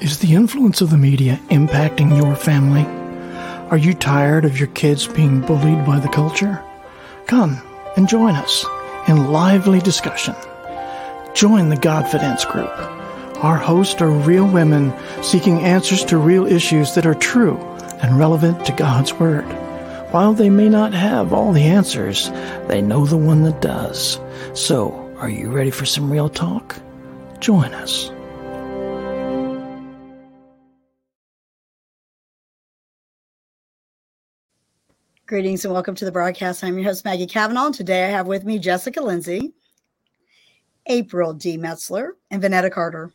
Is the influence of the media impacting your family? Are you tired of your kids being bullied by the culture? Come and join us in lively discussion. Join the Godfidence group. Our hosts are real women seeking answers to real issues that are true and relevant to God's Word. While they may not have all the answers, they know the one that does. So, are you ready for some real talk? Join us. Greetings and welcome to the broadcast. I'm your host, Maggie Cavanaugh. Today I have with me Jessica Lindsay, April D. Metzler, and Vanetta Carter.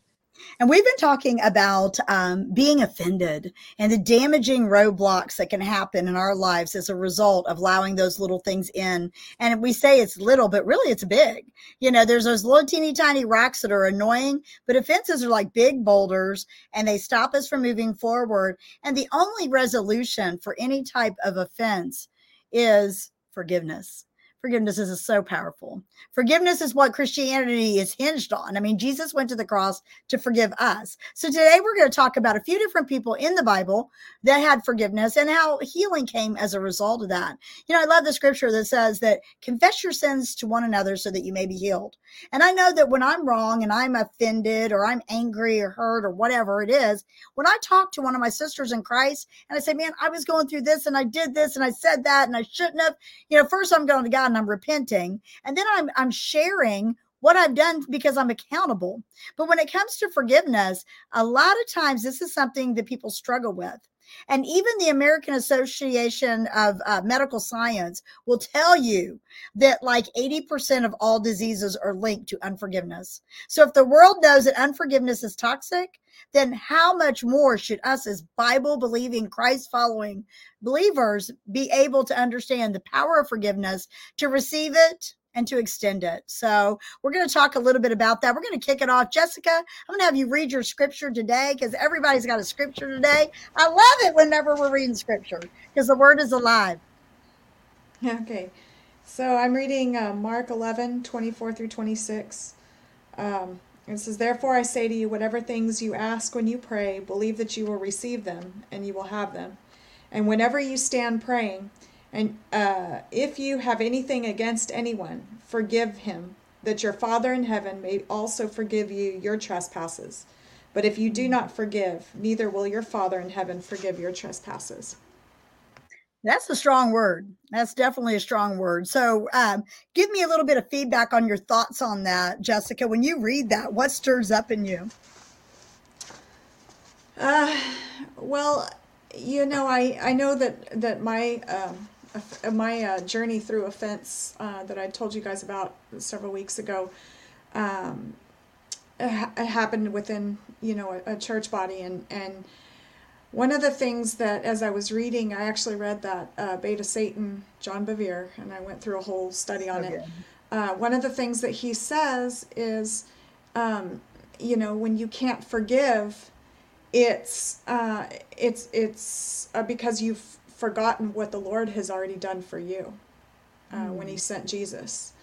And we've been talking about um, being offended and the damaging roadblocks that can happen in our lives as a result of allowing those little things in. And we say it's little, but really it's big. You know, there's those little teeny tiny rocks that are annoying, but offenses are like big boulders and they stop us from moving forward. And the only resolution for any type of offense is forgiveness forgiveness is so powerful. Forgiveness is what Christianity is hinged on. I mean, Jesus went to the cross to forgive us. So today we're going to talk about a few different people in the Bible that had forgiveness and how healing came as a result of that. You know, I love the scripture that says that confess your sins to one another so that you may be healed. And I know that when I'm wrong and I'm offended or I'm angry or hurt or whatever it is, when I talk to one of my sisters in Christ and I say, man, I was going through this and I did this and I said that and I shouldn't have, you know, first I'm going to God I'm repenting. And then I'm I'm sharing what I've done because I'm accountable. But when it comes to forgiveness, a lot of times this is something that people struggle with. And even the American Association of uh, Medical Science will tell you that like 80% of all diseases are linked to unforgiveness. So if the world knows that unforgiveness is toxic, then how much more should us as Bible believing, Christ following believers be able to understand the power of forgiveness, to receive it, and to extend it. So, we're going to talk a little bit about that. We're going to kick it off. Jessica, I'm going to have you read your scripture today because everybody's got a scripture today. I love it whenever we're reading scripture because the word is alive. Okay. So, I'm reading uh, Mark 11, 24 through 26. Um, it says, Therefore I say to you, whatever things you ask when you pray, believe that you will receive them, and you will have them. And whenever you stand praying, and uh, if you have anything against anyone, forgive him, that your Father in heaven may also forgive you your trespasses. But if you do not forgive, neither will your Father in heaven forgive your trespasses. That's a strong word. That's definitely a strong word. So, um, give me a little bit of feedback on your thoughts on that, Jessica. When you read that, what stirs up in you? Uh, well, you know, I I know that that my um, my uh, journey through offense uh, that I told you guys about several weeks ago, um, it, ha- it happened within you know a, a church body and and one of the things that, as I was reading, I actually read that uh, Bait of Satan, John Bevere, and I went through a whole study on it. Uh, one of the things that he says is, um, you know, when you can't forgive, it's uh, it's it's uh, because you've forgotten what the Lord has already done for you mm. when He hmm. sent Jesus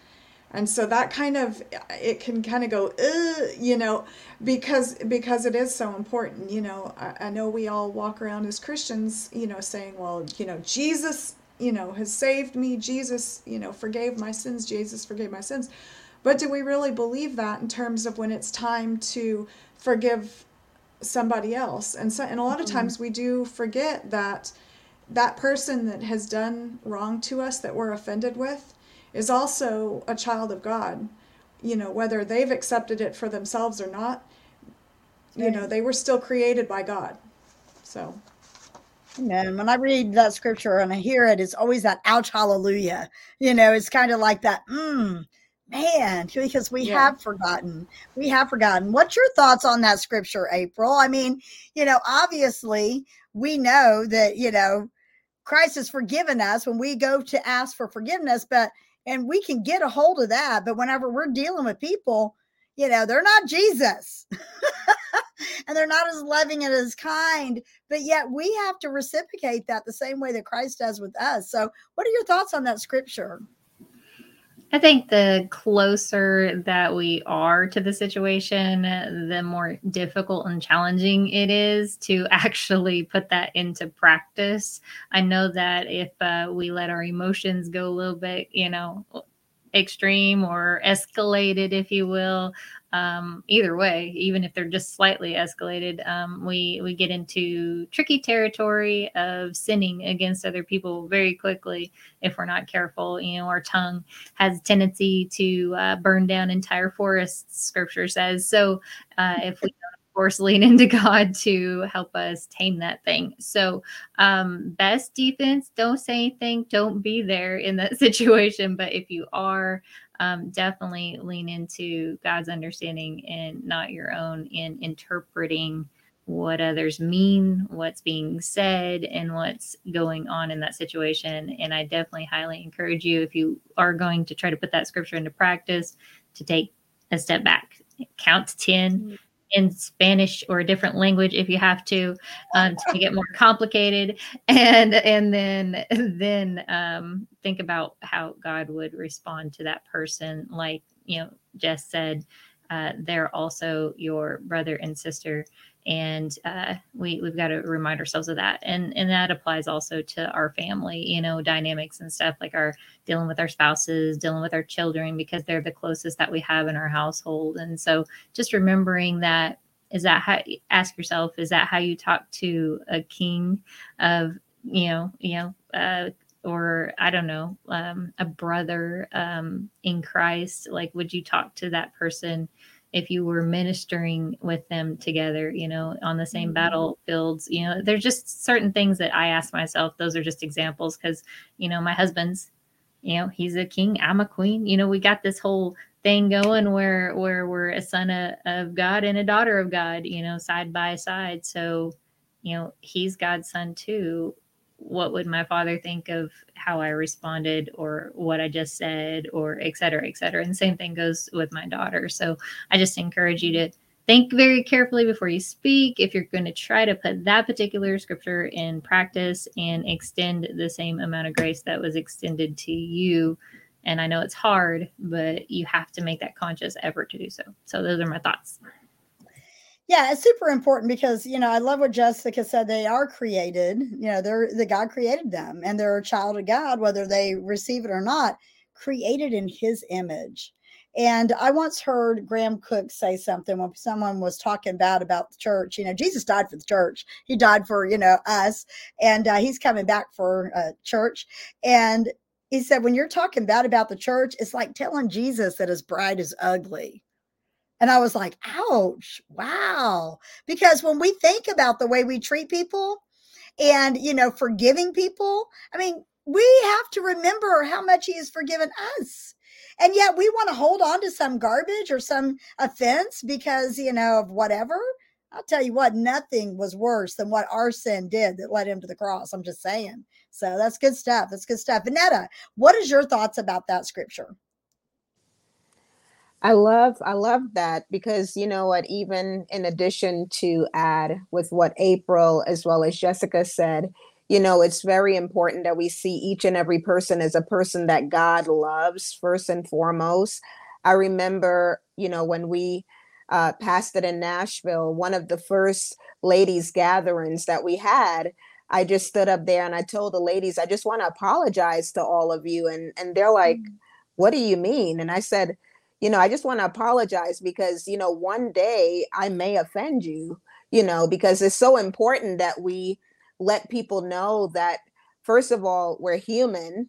and so that kind of it can kind of go you know because because it is so important you know I, I, know we all walk around as christians you know saying well you know jesus you know has saved me jesus you know forgave my sins jesus forgave my sins but do we really believe that in terms of when it's time to forgive somebody else and so and a lot of mm-hmm. times we do forget that that person that has done wrong to us that we're offended with is also a child of God. You know, whether they've accepted it for themselves or not, you know, they were still created by God. So. Amen. When I read that scripture and I hear it, it's always that ouch hallelujah. You know, it's kind of like that, mm, man, because we yeah. have forgotten. We have forgotten. What's your thoughts on that scripture, April? I mean, you know, obviously we know that, you know, Christ has forgiven us when we go to ask for forgiveness, but and we can get a hold of that. But whenever we're dealing with people, you know, they're not Jesus and they're not as loving and as kind, but yet we have to reciprocate that the same way that Christ does with us. So, what are your thoughts on that scripture? I think the closer that we are to the situation, the more difficult and challenging it is to actually put that into practice. I know that if uh, we let our emotions go a little bit, you know, extreme or escalated, if you will, um, either way, even if they're just slightly escalated, um, we we get into tricky territory of sinning against other people very quickly if we're not careful. You know, our tongue has a tendency to uh, burn down entire forests. Scripture says so. Uh, if we of course lean into God to help us tame that thing. So, um, best defense: don't say anything, don't be there in that situation. But if you are, um, definitely lean into God's understanding and not your own in interpreting what others mean, what's being said, and what's going on in that situation. And I definitely highly encourage you, if you are going to try to put that scripture into practice, to take a step back, count to 10, mm-hmm in Spanish or a different language if you have to um, to it more complicated, and and then then um, think about how God would respond to that person. Like you know, Jess said, uh, they're also your brother and sister, and uh, we we've got to remind ourselves of that. And and that applies also to our family you know dynamics and stuff like our dealing with our spouses dealing with our children because they're the closest that we have in our household. And so just remembering that is that how ask yourself is that how you talk to a king of you know you know uh, or I don't know, um, a brother um, in Christ, like would you talk to that person if you were ministering with them together, you know, on the same mm-hmm. battlefields, you know, there's just certain things that I ask myself. Those are just examples because, you know, my husband's, you know, he's a king, I'm a queen. You know, we got this whole thing going where where we're a son of, of God and a daughter of God, you know, side by side. So, you know, he's God's son too what would my father think of how I responded or what I just said or et cetera, et cetera. And the same thing goes with my daughter. So I just encourage you to think very carefully before you speak. If you're going to try to put that particular scripture in practice and extend the same amount of grace that was extended to you. And I know it's hard, but you have to make that conscious effort to do so. So those are my thoughts. Yeah, it's super important because you know I love what Jessica said. They are created. You know, they're the God created them, and they're a child of God, whether they receive it or not. Created in His image. And I once heard Graham Cooke say something when someone was talking bad about the church. You know, Jesus died for the church. He died for you know us, and uh, He's coming back for uh, church. And he said, when you're talking bad about the church, it's like telling Jesus that His bride is ugly and I was like, ouch, wow. Because when we think about the way we treat people and, you know, forgiving people, I mean, we have to remember how much he has forgiven us. And yet we want to hold on to some garbage or some offense because, you know, of whatever. I'll tell you what, nothing was worse than what our sin did that led him to the cross. I'm just saying. So that's good stuff. That's good stuff. Vanetta, what is your thoughts about that scripture? I love I love that because you know what even in addition to add with what April as well as Jessica said, you know, it's very important that we see each and every person as a person that God loves first and foremost. I remember, you know, when we uh, passed it in Nashville, one of the first ladies' gatherings that we had, I just stood up there and I told the ladies, I just want to apologize to all of you. And and they're like, mm-hmm. What do you mean? And I said, you know, I just want to apologize because, you know, one day I may offend you, you know, because it's so important that we let people know that, first of all, we're human,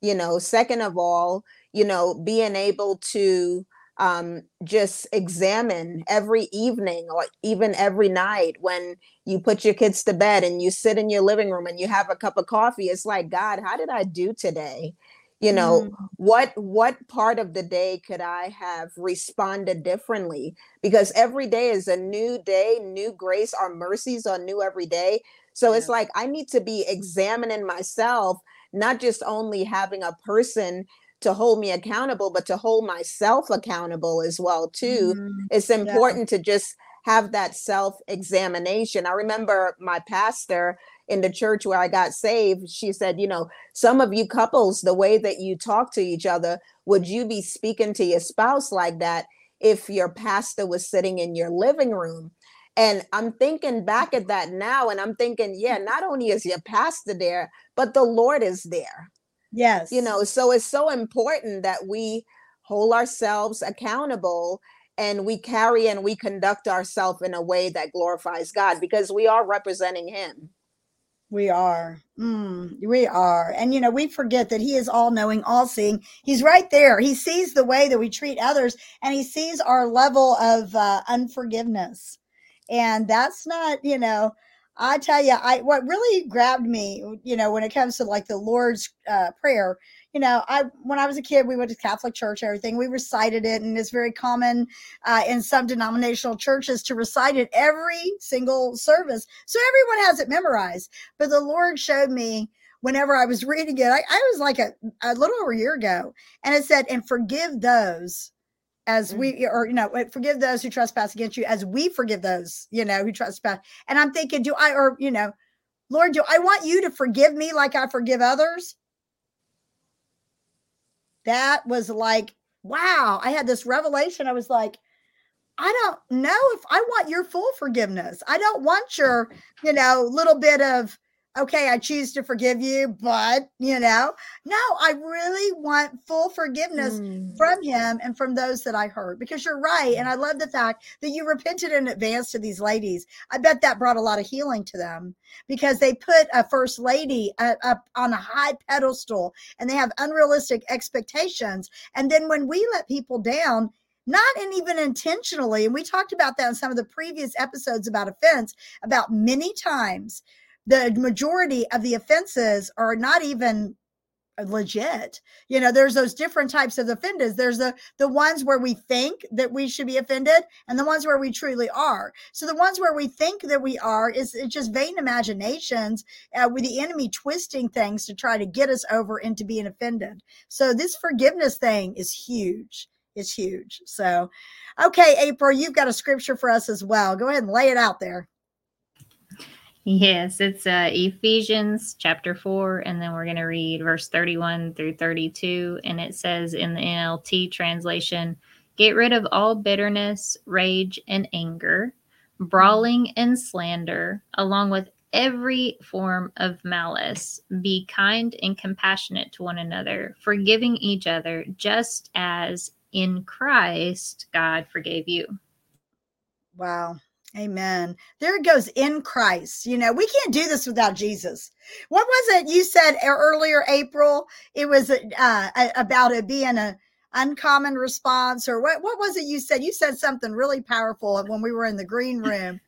you know, second of all, you know, being able to um, just examine every evening or even every night when you put your kids to bed and you sit in your living room and you have a cup of coffee. It's like, God, how did I do today? You know mm. what what part of the day could i have responded differently because every day is a new day new grace our mercies are new every day so yeah. it's like i need to be examining myself not just only having a person to hold me accountable but to hold myself accountable as well too mm. it's important yeah. to just have that self examination i remember my pastor in the church where I got saved, she said, you know, some of you couples, the way that you talk to each other, would you be speaking to your spouse like that if your pastor was sitting in your living room? And I'm thinking back at that now, and I'm thinking, yeah, not only is your pastor there, but the Lord is there. Yes. You know, so it's so important that we hold ourselves accountable and we carry and we conduct ourselves in a way that glorifies God because we are representing Him. We are. Mm, we are. And, you know, we forget that He is all knowing, all seeing. He's right there. He sees the way that we treat others and He sees our level of uh, unforgiveness. And that's not, you know, I tell you, I what really grabbed me, you know, when it comes to like the Lord's uh, prayer, you know, I when I was a kid, we went to Catholic church, everything we recited it, and it's very common uh, in some denominational churches to recite it every single service, so everyone has it memorized. But the Lord showed me whenever I was reading it, I, I was like a, a little over a year ago, and it said, "And forgive those." as mm. we or you know forgive those who trespass against you as we forgive those you know who trespass and i'm thinking do i or you know lord do i want you to forgive me like i forgive others that was like wow. I had this revelation. I was like i don't know if i want your full forgiveness. I don't want your you know little bit of okay, I choose to forgive you, but you know, no, I really want full forgiveness mm. from him and from those that I hurt because you're right. And I love the fact that you repented in advance to these ladies. I bet that brought a lot of healing to them because they put a first lady up on a high pedestal and they have unrealistic expectations. And then when we let people down, not and even intentionally, and we talked about that in some of the previous episodes about offense, about many times the majority of the offenses are not even legit. You know there's those different types of offenders. There's the the ones where we think that we should be offended and the ones where we truly are. So the ones where we think that we are is it's just vain imaginations uh, with the enemy twisting things to try to get us over into being offended. So this forgiveness thing is huge. It's huge. So okay april you've got a scripture for us as well. Go ahead and lay it out there Yes, it's uh, Ephesians chapter 4, and then we're going to read verse 31 through 32. And it says in the NLT translation Get rid of all bitterness, rage, and anger, brawling and slander, along with every form of malice. Be kind and compassionate to one another, forgiving each other, just as in Christ God forgave you. Wow. Amen. There it goes in Christ. You know, we can't do this without Jesus. What was it you said earlier, April? It was uh, about it being a uncommon response, or what? What was it you said? You said something really powerful when we were in the green room.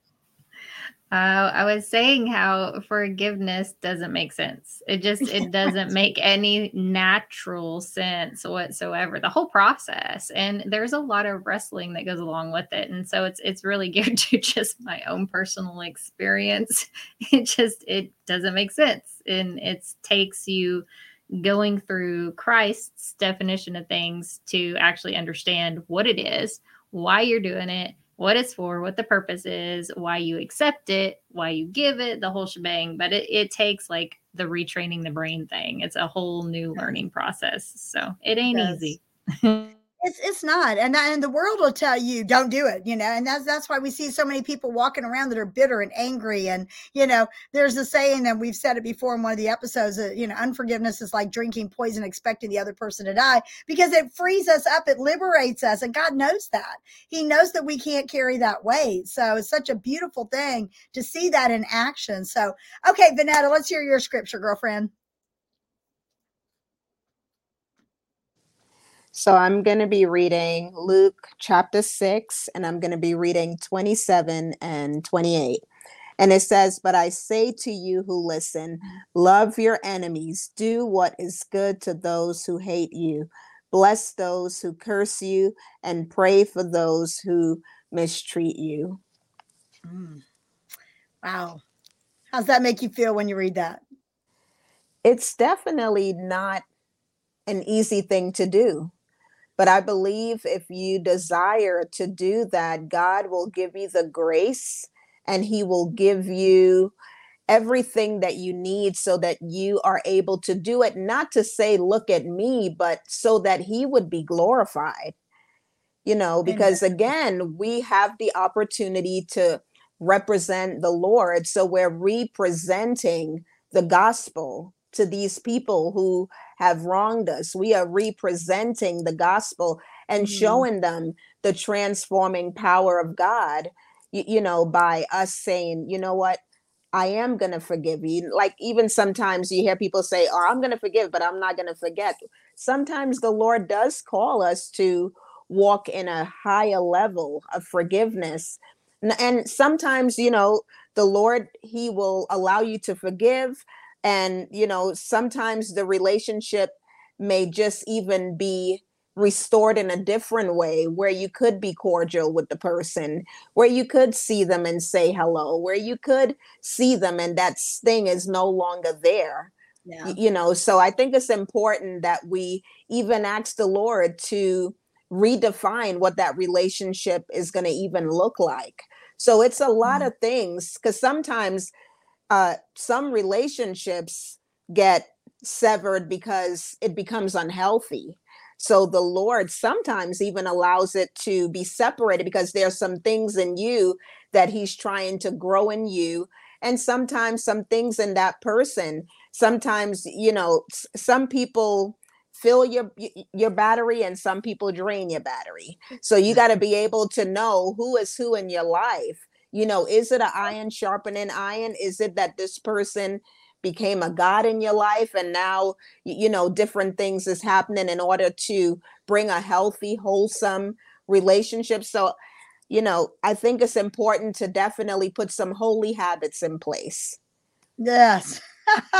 Uh, I was saying how forgiveness doesn't make sense. It just it doesn't make any natural sense whatsoever. The whole process, and there's a lot of wrestling that goes along with it, and so it's it's really geared to just my own personal experience. It just it doesn't make sense, and it takes you going through Christ's definition of things to actually understand what it is, why you're doing it what it's for, what the purpose is, why you accept it, why you give it, the whole shebang. But it, it takes like the retraining the brain thing. It's a whole new learning process. So it ain't it easy. It's it's not, and and the world will tell you don't do it, you know, and that's that's why we see so many people walking around that are bitter and angry, and you know, there's a saying, and we've said it before in one of the episodes that you know, unforgiveness is like drinking poison, expecting the other person to die, because it frees us up, it liberates us, and God knows that. He knows that we can't carry that weight, so it's such a beautiful thing to see that in action. So, okay, Vanetta, let's hear your scripture, girlfriend. So I'm going to be reading Luke chapter 6, and I'm going to be reading 27 and 28. And it says, But I say to you who listen, love your enemies, do what is good to those who hate you, bless those who curse you, and pray for those who mistreat you. Mm. Wow. How's that make you feel when you read that? It's definitely not an easy thing to do but I believe if you desire to do that, God will give you the grace and He will give you everything that you need so that you are able to do it not to say look at me but so that he would be glorified you know because again we have the opportunity to represent the lord. So we're representing the gospel to these people who have wronged us we are representing the gospel and mm-hmm. showing them the transforming power of god you, you know by us saying you know what I am going to forgive you. Like even sometimes you hear people say, "Oh, I'm going to forgive, but I'm not going to forget." Sometimes the Lord does call us to walk in a higher level of forgiveness. And sometimes, you know, the Lord he will allow you to forgive and, you know, sometimes the relationship may just even be restored in a different way where you could be cordial with the person where you could see them and say hello where you could see them and that sting is no longer there yeah. you know so i think it's important that we even ask the lord to redefine what that relationship is going to even look like so it's a lot mm-hmm. of things because sometimes uh some relationships get severed because it becomes unhealthy so the Lord sometimes even allows it to be separated because there's some things in you that He's trying to grow in you. And sometimes some things in that person. Sometimes, you know, some people fill your your battery and some people drain your battery. So you got to be able to know who is who in your life. You know, is it an iron sharpening iron? Is it that this person became a god in your life and now you know different things is happening in order to bring a healthy wholesome relationship so you know i think it's important to definitely put some holy habits in place yes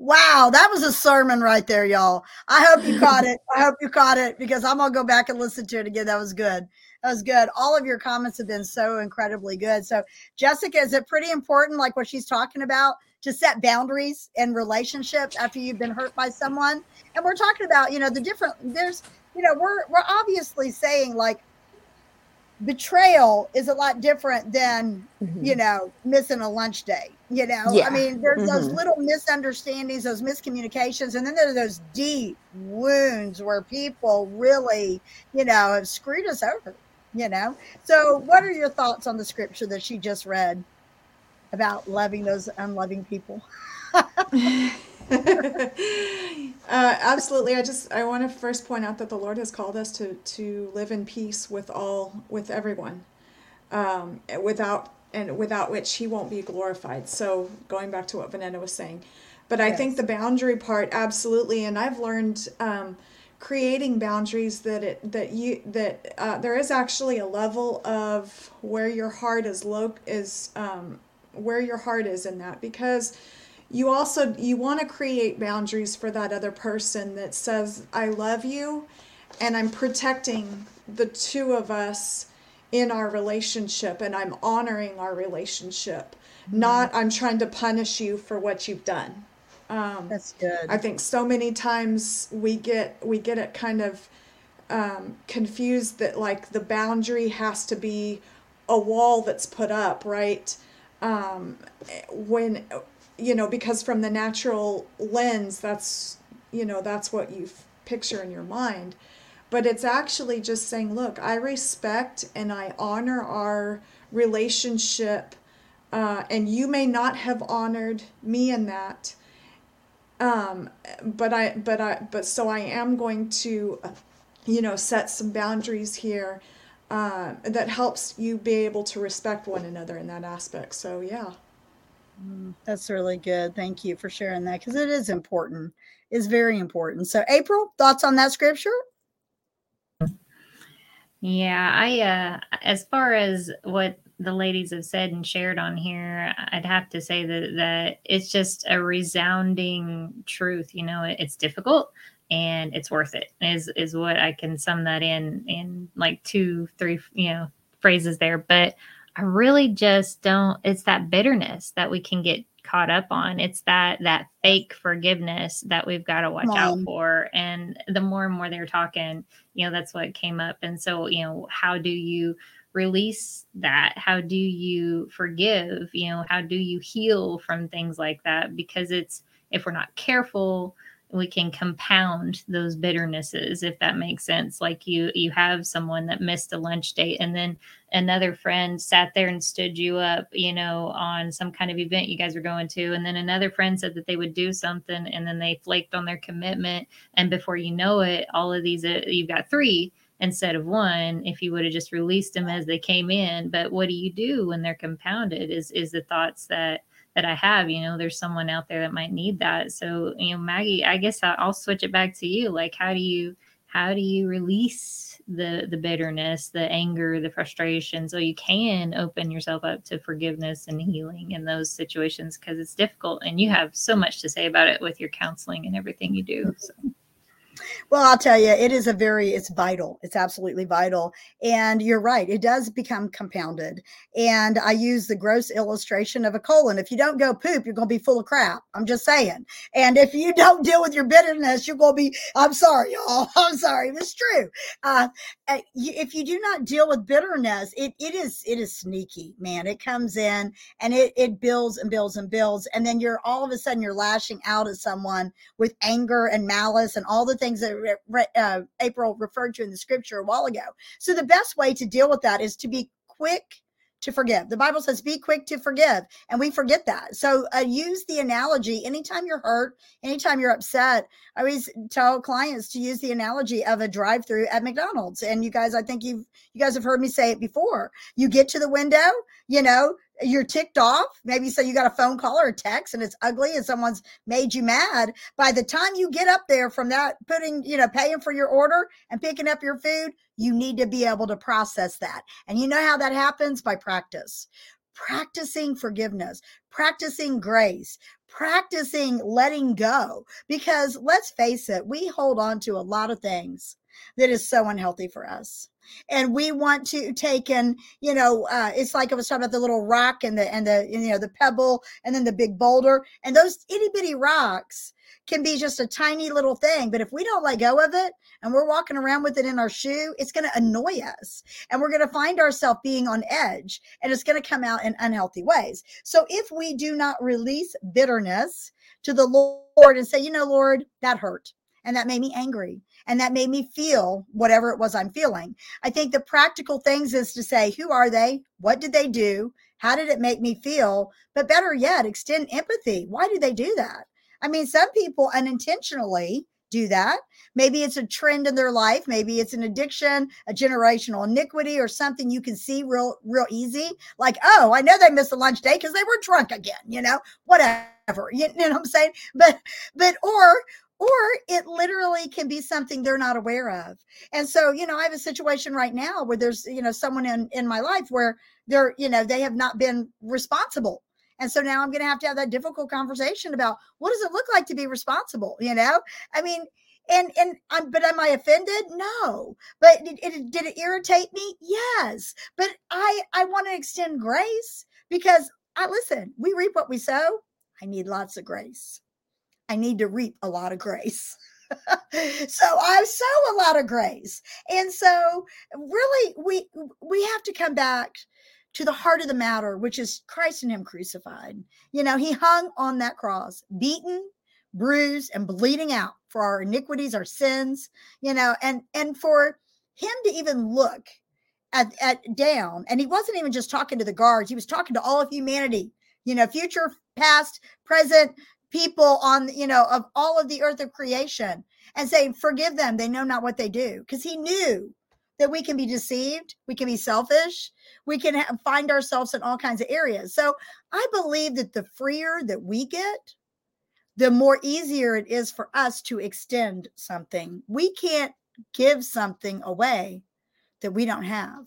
wow, that was a sermon right there, y'all. I hope you caught it. I hope you caught it because I'm gonna go back and listen to it again. That was good. That was good. All of your comments have been so incredibly good. So, Jessica, is it pretty important, like what she's talking about, to set boundaries in relationships after you've been hurt by someone? And we're talking about, you know, the different. There's, you know, we're we're obviously saying like betrayal is a lot different than mm-hmm. you know missing a lunch day you know yeah. i mean there's mm-hmm. those little misunderstandings those miscommunications and then there are those deep wounds where people really you know have screwed us over you know so what are your thoughts on the scripture that she just read about loving those unloving people uh, absolutely. I just I want to first point out that the Lord has called us to to live in peace with all with everyone, um, without and without which He won't be glorified. So going back to what Vanetta was saying, but I think the boundary part absolutely, and I've learned. Um, creating boundaries that it that you that uh, there is actually a level of where your heart is low is um, where your heart is in that because you also you want to create boundaries for that other person that says i love you and i'm protecting the two of us in our relationship and i'm honoring our relationship mm-hmm. not i'm trying to punish you for what you've done um, that's good i think so many times we get we get it kind of um, confused that like the boundary has to be a wall that's put up right um, when you know, because from the natural lens, that's, you know, that's what you picture in your mind. But it's actually just saying, look, I respect and I honor our relationship. Uh, and you may not have honored me in that. Um, but I, but I, but so I am going to, uh, you know, set some boundaries here uh, that helps you be able to respect one another in that aspect. So, yeah. Mm, that's really good. Thank you for sharing that because it is important. It's very important. So, April, thoughts on that scripture? Yeah, I uh as far as what the ladies have said and shared on here, I'd have to say that that it's just a resounding truth. You know, it, it's difficult and it's worth it. Is is what I can sum that in in like two, three, you know, phrases there. But I really just don't, it's that bitterness that we can get caught up on. It's that that fake forgiveness that we've got to watch out for. And the more and more they're talking, you know, that's what came up. And so, you know, how do you release that? How do you forgive? You know, how do you heal from things like that? Because it's if we're not careful, we can compound those bitternesses if that makes sense like you you have someone that missed a lunch date and then another friend sat there and stood you up you know on some kind of event you guys were going to and then another friend said that they would do something and then they flaked on their commitment and before you know it all of these uh, you've got three instead of one if you would have just released them as they came in but what do you do when they're compounded is is the thoughts that that I have, you know, there's someone out there that might need that. So, you know, Maggie, I guess I'll switch it back to you. Like, how do you, how do you release the the bitterness, the anger, the frustration, so you can open yourself up to forgiveness and healing in those situations because it's difficult, and you have so much to say about it with your counseling and everything you do. So. Well, I'll tell you, it is a very, it's vital. It's absolutely vital. And you're right, it does become compounded. And I use the gross illustration of a colon. If you don't go poop, you're going to be full of crap. I'm just saying. And if you don't deal with your bitterness, you're going to be, I'm sorry, y'all. I'm sorry. It's true. Uh, uh if you do not deal with bitterness, it, it is, it is sneaky, man. It comes in and it, it builds and builds and builds. And then you're all of a sudden you're lashing out at someone with anger and malice and all the things things that uh, April referred to in the scripture a while ago. So the best way to deal with that is to be quick to forgive. The Bible says, be quick to forgive. And we forget that. So uh, use the analogy anytime you're hurt, anytime you're upset. I always tell clients to use the analogy of a drive through at McDonald's. And you guys, I think you've, you guys have heard me say it before. You get to the window, you know, you're ticked off. Maybe so you got a phone call or a text and it's ugly and someone's made you mad. By the time you get up there from that, putting, you know, paying for your order and picking up your food, you need to be able to process that. And you know how that happens? By practice. Practicing forgiveness, practicing grace, practicing letting go. Because let's face it, we hold on to a lot of things that is so unhealthy for us and we want to take and you know uh, it's like i was talking about the little rock and the and the you know the pebble and then the big boulder and those itty bitty rocks can be just a tiny little thing but if we don't let go of it and we're walking around with it in our shoe it's going to annoy us and we're going to find ourselves being on edge and it's going to come out in unhealthy ways. So if we do not release bitterness to the lord and say you know lord that hurt and that made me angry and that made me feel whatever it was I'm feeling. I think the practical things is to say, who are they? What did they do? How did it make me feel? But better yet, extend empathy. Why do they do that? I mean, some people unintentionally do that. Maybe it's a trend in their life. Maybe it's an addiction, a generational iniquity, or something you can see real, real easy. Like, oh, I know they missed the lunch day because they were drunk again. You know, whatever. You know what I'm saying? But, but, or or it literally can be something they're not aware of. And so you know i have a situation right now where there's you know someone in in my life where they're you know they have not been responsible. And so now i'm going to have to have that difficult conversation about what does it look like to be responsible you know? I mean and and um, but am i offended? No. But it, it, did it irritate me? Yes. But i i want to extend grace because i listen we reap what we sow. I need lots of grace I need to reap a lot of grace. so I sow a lot of grace. And so really we we have to come back to the heart of the matter, which is Christ and him crucified. You know, he hung on that cross, beaten, bruised, and bleeding out for our iniquities, our sins, you know, and and for him to even look at, at down, and he wasn't even just talking to the guards, he was talking to all of humanity, you know, future, past, present, people on, you know, of all of the earth of creation and say, forgive them. They know not what they do. Because he knew that we can be deceived, we can be selfish, we can ha- find ourselves in all kinds of areas. So I believe that the freer that we get, the more easier it is for us to extend something. We can't give something away that we don't have.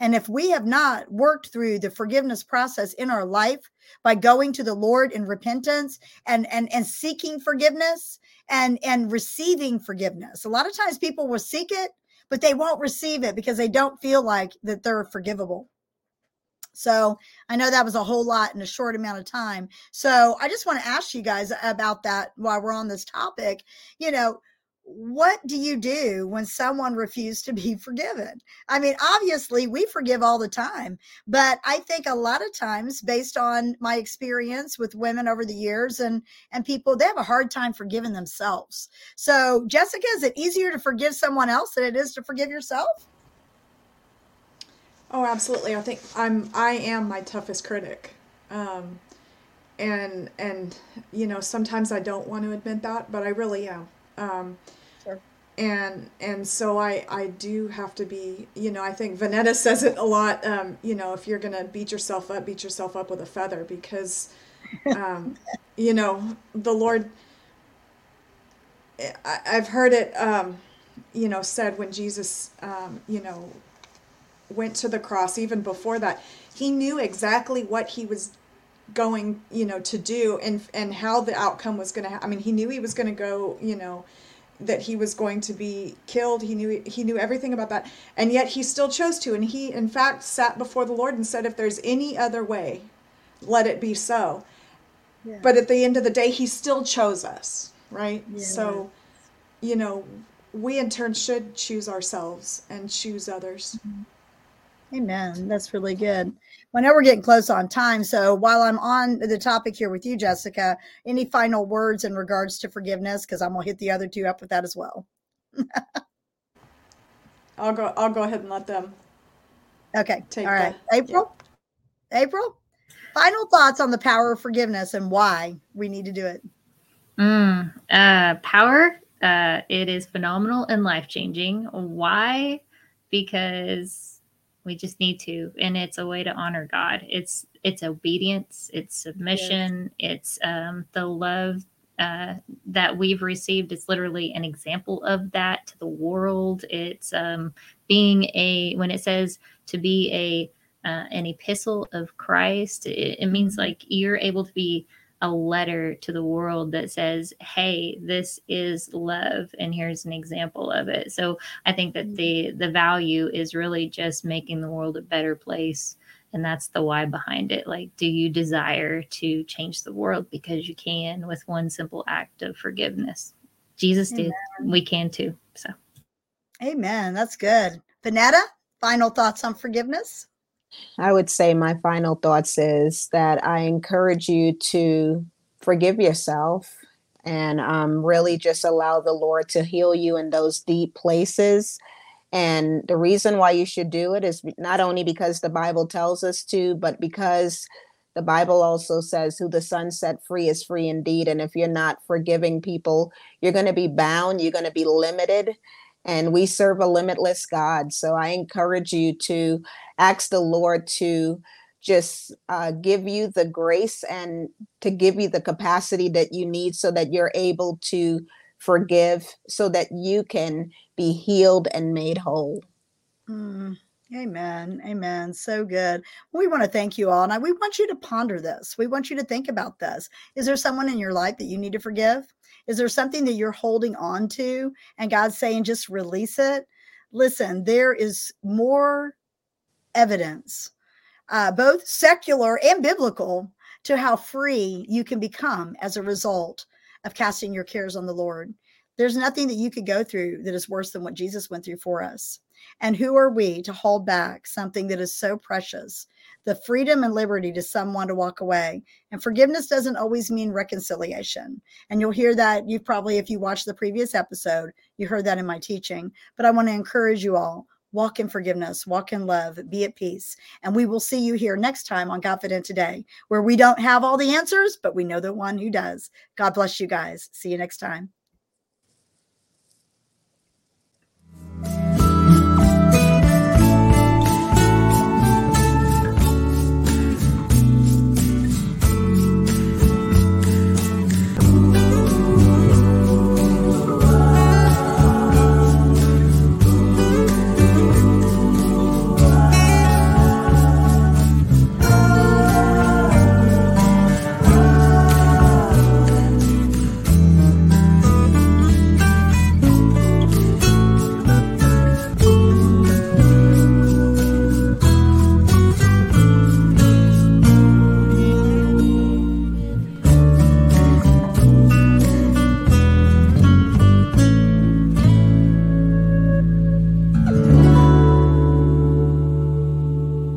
And if we have not worked through the forgiveness process in our life by going to the Lord in repentance and and and seeking forgiveness and and receiving forgiveness. A lot of times people will seek it, but they won't receive it because they don't feel like that they're forgivable. So I know that was a whole lot in a short amount of time. So I just want to ask you guys about that while we're on this topic. You know, what do you do when someone refused to be forgiven? I mean, obviously, we forgive all the time, but I think a lot of times, based on my experience with women over the years and and people, they have a hard time forgiving themselves. So, Jessica, is it easier to forgive someone else than it is to forgive yourself? Oh, absolutely. I think I'm I am my toughest critic. Um, and and you know, sometimes I don't want to admit that, but I really am. Um, sure. And and so I I do have to be you know I think Vanetta says it a lot. Um, you know if you're gonna beat yourself up, beat yourself up with a feather because, um, you know the Lord. I, I've heard it, um, you know, said when Jesus, um, you know, went to the cross. Even before that, he knew exactly what he was going you know to do and and how the outcome was going to ha- i mean he knew he was going to go you know that he was going to be killed he knew he knew everything about that and yet he still chose to and he in fact sat before the lord and said if there's any other way let it be so yeah. but at the end of the day he still chose us right yeah. so you know we in turn should choose ourselves and choose others mm-hmm. Amen. That's really good. Well, now we're getting close on time. So while I'm on the topic here with you, Jessica, any final words in regards to forgiveness? Because I'm gonna hit the other two up with that as well. I'll go. I'll go ahead and let them. Okay. Take All right. The, April. Yeah. April. Final thoughts on the power of forgiveness and why we need to do it. Mm, uh, power. Uh, it is phenomenal and life changing. Why? Because we just need to, and it's a way to honor God. It's it's obedience, it's submission, yes. it's um, the love uh, that we've received. It's literally an example of that to the world. It's um, being a when it says to be a uh, an epistle of Christ. It, it means mm-hmm. like you're able to be a letter to the world that says, "Hey, this is love, and here's an example of it." So I think that the mm-hmm. the value is really just making the world a better place, and that's the why behind it. Like, do you desire to change the world because you can with one simple act of forgiveness? Jesus Amen. did. We can too. So, Amen. That's good. Vanetta, final thoughts on forgiveness? I would say my final thoughts is that I encourage you to forgive yourself and um, really just allow the Lord to heal you in those deep places. And the reason why you should do it is not only because the Bible tells us to, but because the Bible also says, Who the Son set free is free indeed. And if you're not forgiving people, you're going to be bound, you're going to be limited and we serve a limitless God. So I encourage you to ask the Lord to just uh, give you the grace and to give you the capacity that you need so that you're able to forgive, so that you can be healed and made whole. Mm. Amen. Amen. So good. We want to thank you all. And we want you to ponder this. We want you to think about this. Is there someone in your life that you need to forgive? Is there something that you're holding on to and God's saying just release it? Listen, there is more evidence, uh, both secular and biblical, to how free you can become as a result of casting your cares on the Lord. There's nothing that you could go through that is worse than what Jesus went through for us. And who are we to hold back something that is so precious? The freedom and liberty to someone to walk away. And forgiveness doesn't always mean reconciliation. And you'll hear that you probably, if you watched the previous episode, you heard that in my teaching. But I want to encourage you all walk in forgiveness, walk in love, be at peace. And we will see you here next time on Godfident Today, where we don't have all the answers, but we know the one who does. God bless you guys. See you next time.